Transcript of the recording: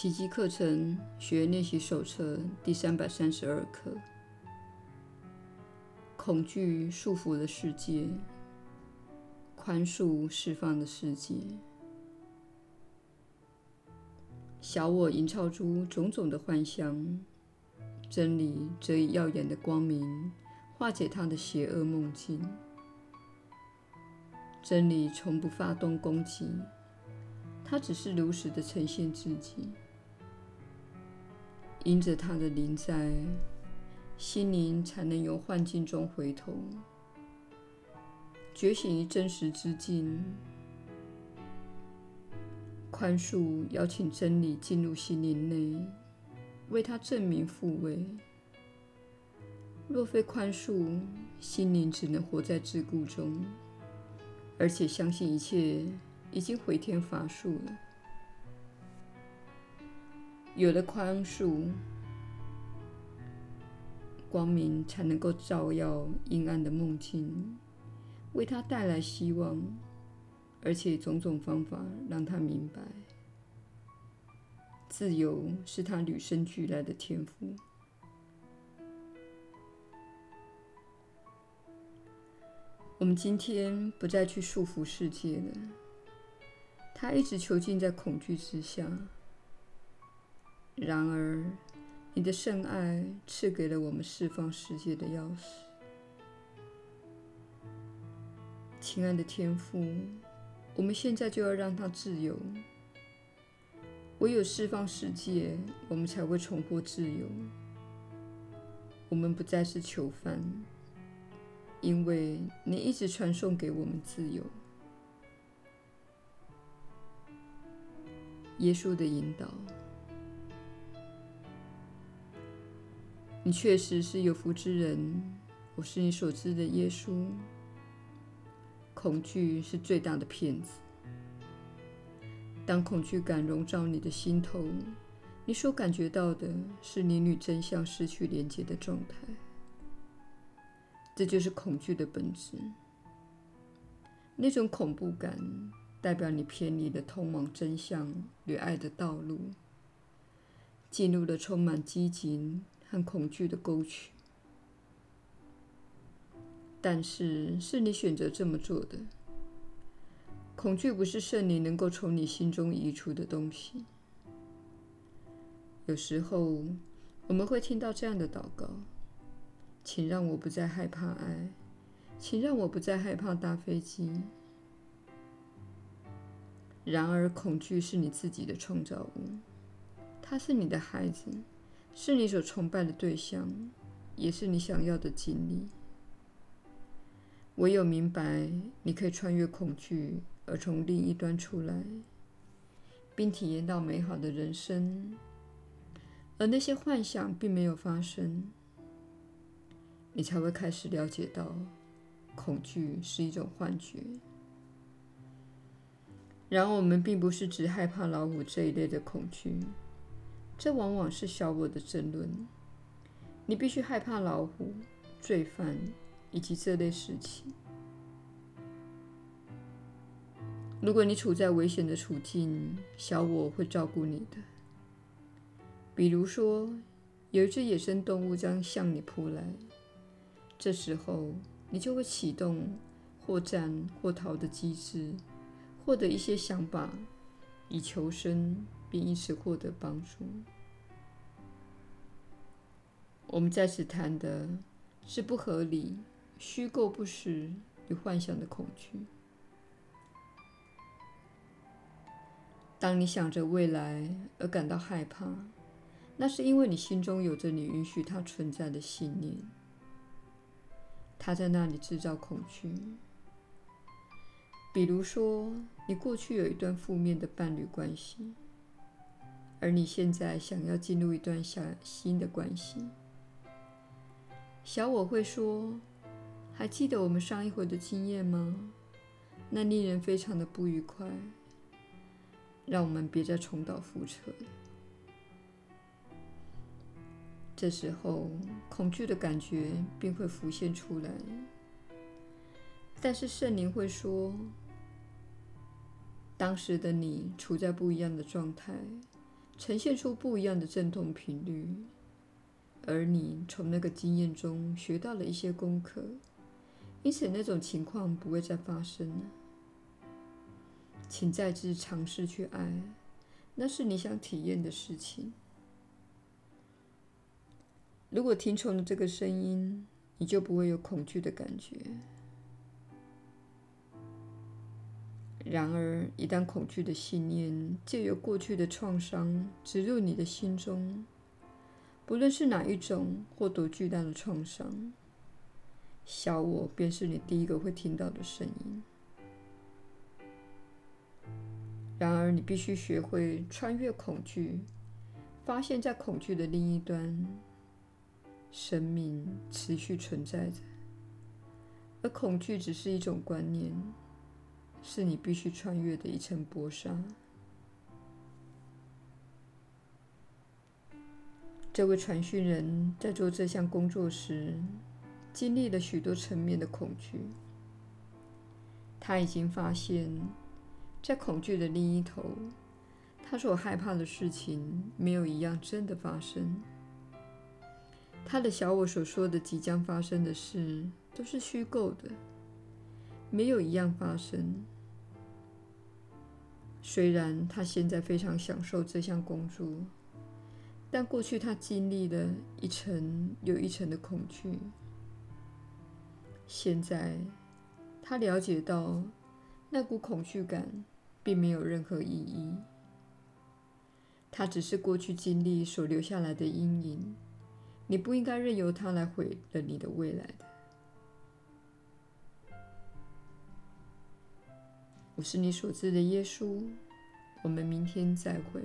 奇迹课程学练习手册第三百三十二课：恐惧束缚的世界，宽恕释放的世界。小我营造出种种的幻象，真理则以耀眼的光明化解他的邪恶梦境。真理从不发动攻击，它只是如实的呈现自己。因着他的临在，心灵才能由幻境中回头，觉醒于真实之境。宽恕邀请真理进入心灵内，为他证明复位。若非宽恕，心灵只能活在桎梏中。而且相信一切已经回天乏术了。有了宽恕，光明才能够照耀阴暗的梦境，为他带来希望，而且种种方法让他明白，自由是他与生俱来的天赋。我们今天不再去束缚世界了，他一直囚禁在恐惧之下。然而，你的圣爱赐给了我们释放世界的钥匙。亲爱的天父，我们现在就要让他自由。唯有释放世界，我们才会重获自由。我们不再是囚犯。因为你一直传送给我们自由，耶稣的引导，你确实是有福之人。我是你所知的耶稣。恐惧是最大的骗子。当恐惧感笼罩你的心头，你所感觉到的是你与真相失去连接的状态。这就是恐惧的本质。那种恐怖感代表你偏离了通往真相与爱的道路，进入了充满激情和恐惧的沟渠。但是，是你选择这么做的。恐惧不是圣灵能够从你心中移除的东西。有时候，我们会听到这样的祷告。请让我不再害怕爱，请让我不再害怕搭飞机。然而，恐惧是你自己的创造物，它是你的孩子，是你所崇拜的对象，也是你想要的经历。唯有明白你可以穿越恐惧而从另一端出来，并体验到美好的人生，而那些幻想并没有发生。你才会开始了解到，恐惧是一种幻觉。然而，我们并不是只害怕老虎这一类的恐惧，这往往是小我的争论。你必须害怕老虎、罪犯以及这类事情。如果你处在危险的处境，小我会照顾你的。比如说，有一只野生动物将向你扑来。这时候，你就会启动或战或逃的机制，获得一些想法，以求生，并因此获得帮助。我们在此谈的是不合理、虚构不实与幻想的恐惧。当你想着未来而感到害怕，那是因为你心中有着你允许它存在的信念。它在那里制造恐惧。比如说，你过去有一段负面的伴侣关系，而你现在想要进入一段小新的关系。小我会说：“还记得我们上一回的经验吗？那令人非常的不愉快。让我们别再重蹈覆辙。”这时候，恐惧的感觉便会浮现出来。但是圣灵会说：“当时的你处在不一样的状态，呈现出不一样的振动频率，而你从那个经验中学到了一些功课，因此那种情况不会再发生了。请再次尝试去爱，那是你想体验的事情。如果听从了这个声音，你就不会有恐惧的感觉。然而，一旦恐惧的信念借由过去的创伤植入你的心中，不论是哪一种或多巨大的创伤，小我便是你第一个会听到的声音。然而，你必须学会穿越恐惧，发现，在恐惧的另一端，生命持续存在着，而恐惧只是一种观念，是你必须穿越的一层薄纱。这位传讯人在做这项工作时，经历了许多层面的恐惧，他已经发现。在恐惧的另一头，他所害怕的事情没有一样真的发生。他的小我所说的即将发生的事都是虚构的，没有一样发生。虽然他现在非常享受这项工作，但过去他经历了一层又一层的恐惧。现在他了解到。那股恐惧感并没有任何意义，它只是过去经历所留下来的阴影。你不应该任由它来毁了你的未来的。我是你所知的耶稣，我们明天再会。